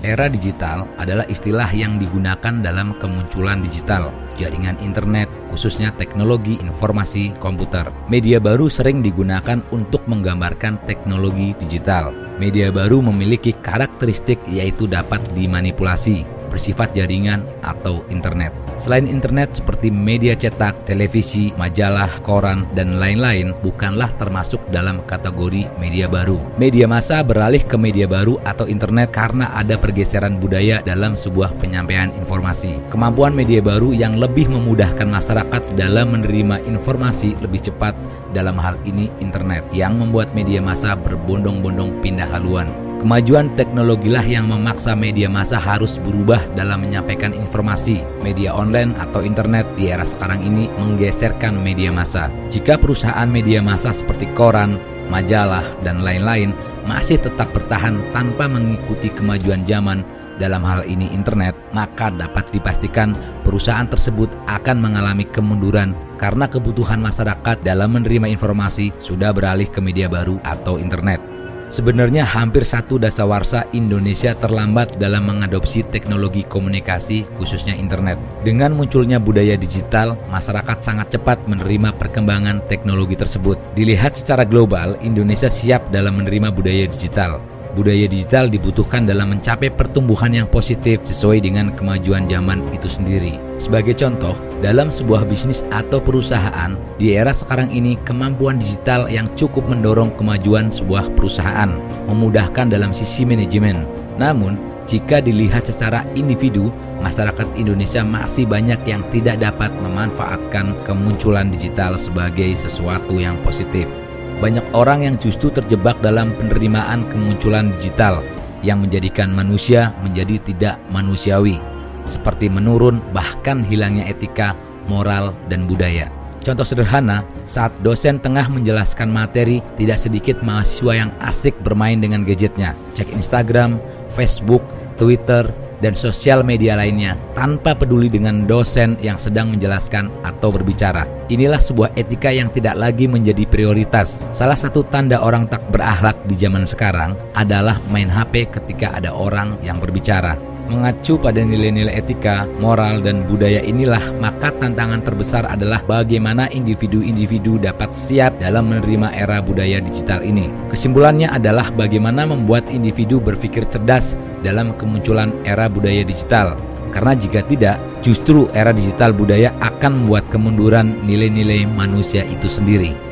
Era digital adalah istilah yang digunakan dalam kemunculan digital, jaringan internet, khususnya teknologi informasi komputer. Media baru sering digunakan untuk menggambarkan teknologi digital. Media baru memiliki karakteristik yaitu dapat dimanipulasi, bersifat jaringan atau internet. Selain internet seperti media cetak, televisi, majalah, koran, dan lain-lain bukanlah termasuk dalam kategori media baru. Media massa beralih ke media baru atau internet karena ada pergeseran budaya dalam sebuah penyampaian informasi. Kemampuan media baru yang lebih memudahkan masyarakat dalam menerima informasi lebih cepat dalam hal ini internet yang membuat media massa berbondong-bondong pindah haluan. Kemajuan teknologilah yang memaksa media massa harus berubah dalam menyampaikan informasi. Media online atau internet di era sekarang ini menggeserkan media massa. Jika perusahaan media massa seperti koran, majalah, dan lain-lain masih tetap bertahan tanpa mengikuti kemajuan zaman dalam hal ini internet, maka dapat dipastikan perusahaan tersebut akan mengalami kemunduran karena kebutuhan masyarakat dalam menerima informasi sudah beralih ke media baru atau internet. Sebenarnya hampir satu dasawarsa Indonesia terlambat dalam mengadopsi teknologi komunikasi khususnya internet. Dengan munculnya budaya digital, masyarakat sangat cepat menerima perkembangan teknologi tersebut. Dilihat secara global, Indonesia siap dalam menerima budaya digital budaya digital dibutuhkan dalam mencapai pertumbuhan yang positif sesuai dengan kemajuan zaman itu sendiri. Sebagai contoh, dalam sebuah bisnis atau perusahaan, di era sekarang ini kemampuan digital yang cukup mendorong kemajuan sebuah perusahaan, memudahkan dalam sisi manajemen. Namun, jika dilihat secara individu, masyarakat Indonesia masih banyak yang tidak dapat memanfaatkan kemunculan digital sebagai sesuatu yang positif banyak orang yang justru terjebak dalam penerimaan kemunculan digital yang menjadikan manusia menjadi tidak manusiawi, seperti menurun bahkan hilangnya etika, moral, dan budaya. Contoh sederhana, saat dosen tengah menjelaskan materi, tidak sedikit mahasiswa yang asik bermain dengan gadgetnya, cek Instagram, Facebook, Twitter, dan sosial media lainnya tanpa peduli dengan dosen yang sedang menjelaskan atau berbicara. Inilah sebuah etika yang tidak lagi menjadi prioritas. Salah satu tanda orang tak berakhlak di zaman sekarang adalah main HP ketika ada orang yang berbicara. Mengacu pada nilai-nilai etika, moral, dan budaya inilah, maka tantangan terbesar adalah bagaimana individu-individu dapat siap dalam menerima era budaya digital ini. Kesimpulannya adalah bagaimana membuat individu berpikir cerdas dalam kemunculan era budaya digital. Karena jika tidak, justru era digital budaya akan membuat kemunduran nilai-nilai manusia itu sendiri.